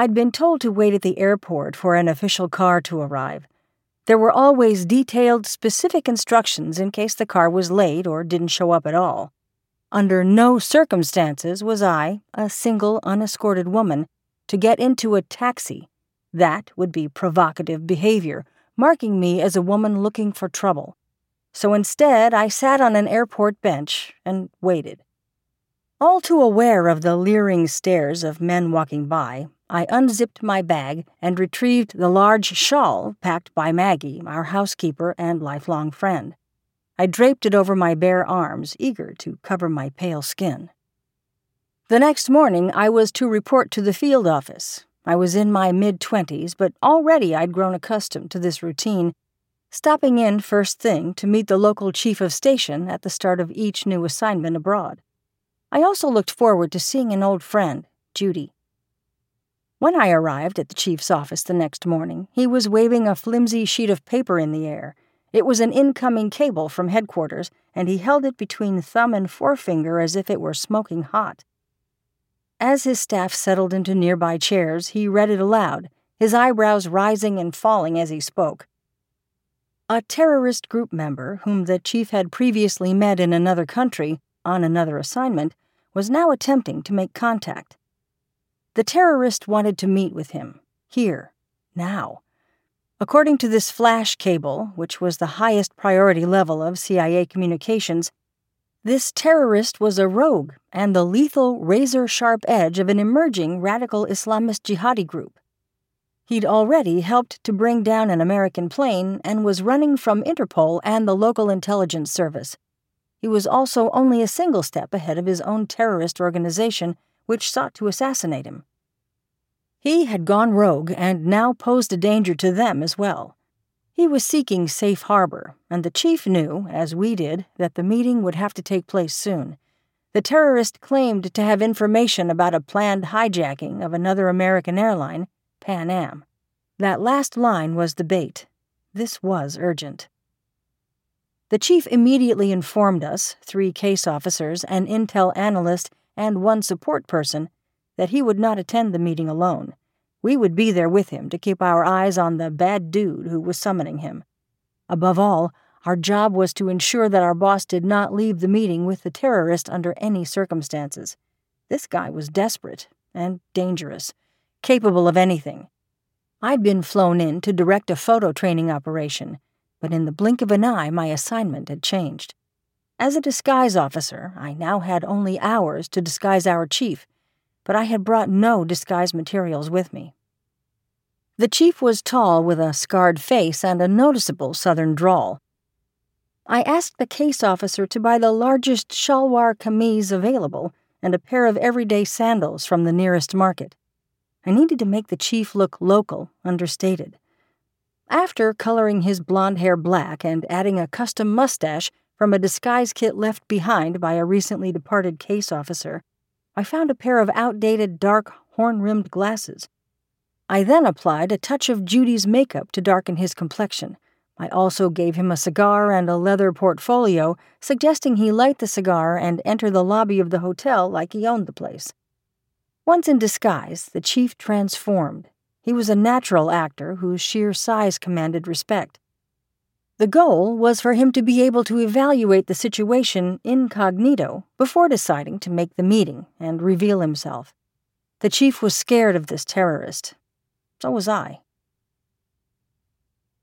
I'd been told to wait at the airport for an official car to arrive. There were always detailed, specific instructions in case the car was late or didn't show up at all. Under no circumstances was I, a single, unescorted woman, to get into a taxi. That would be provocative behavior, marking me as a woman looking for trouble. So instead, I sat on an airport bench and waited. All too aware of the leering stares of men walking by, I unzipped my bag and retrieved the large shawl packed by Maggie, our housekeeper and lifelong friend. I draped it over my bare arms, eager to cover my pale skin. The next morning, I was to report to the field office. I was in my mid twenties, but already I'd grown accustomed to this routine, stopping in first thing to meet the local chief of station at the start of each new assignment abroad. I also looked forward to seeing an old friend, Judy. When I arrived at the chief's office the next morning, he was waving a flimsy sheet of paper in the air. It was an incoming cable from headquarters, and he held it between thumb and forefinger as if it were smoking hot. As his staff settled into nearby chairs, he read it aloud, his eyebrows rising and falling as he spoke. A terrorist group member, whom the chief had previously met in another country, on another assignment, was now attempting to make contact. The terrorist wanted to meet with him, here, now. According to this flash cable, which was the highest priority level of CIA communications, this terrorist was a rogue and the lethal razor sharp edge of an emerging radical Islamist jihadi group. He'd already helped to bring down an American plane and was running from Interpol and the local intelligence service. He was also only a single step ahead of his own terrorist organization, which sought to assassinate him. He had gone rogue and now posed a danger to them as well. He was seeking safe harbor, and the chief knew, as we did, that the meeting would have to take place soon. The terrorist claimed to have information about a planned hijacking of another American airline, Pan Am. That last line was the bait. This was urgent. The chief immediately informed us, three case officers, an intel analyst, and one support person, that he would not attend the meeting alone. We would be there with him to keep our eyes on the bad dude who was summoning him. Above all, our job was to ensure that our boss did not leave the meeting with the terrorist under any circumstances. This guy was desperate and dangerous, capable of anything. I'd been flown in to direct a photo training operation, but in the blink of an eye, my assignment had changed. As a disguise officer, I now had only hours to disguise our chief but I had brought no disguise materials with me. The chief was tall with a scarred face and a noticeable southern drawl. I asked the case officer to buy the largest shalwar kameez available and a pair of everyday sandals from the nearest market. I needed to make the chief look local, understated. After coloring his blond hair black and adding a custom mustache from a disguise kit left behind by a recently departed case officer, I found a pair of outdated dark horn rimmed glasses. I then applied a touch of Judy's makeup to darken his complexion. I also gave him a cigar and a leather portfolio, suggesting he light the cigar and enter the lobby of the hotel like he owned the place. Once in disguise, the chief transformed. He was a natural actor whose sheer size commanded respect. The goal was for him to be able to evaluate the situation incognito before deciding to make the meeting and reveal himself. The chief was scared of this terrorist. So was I.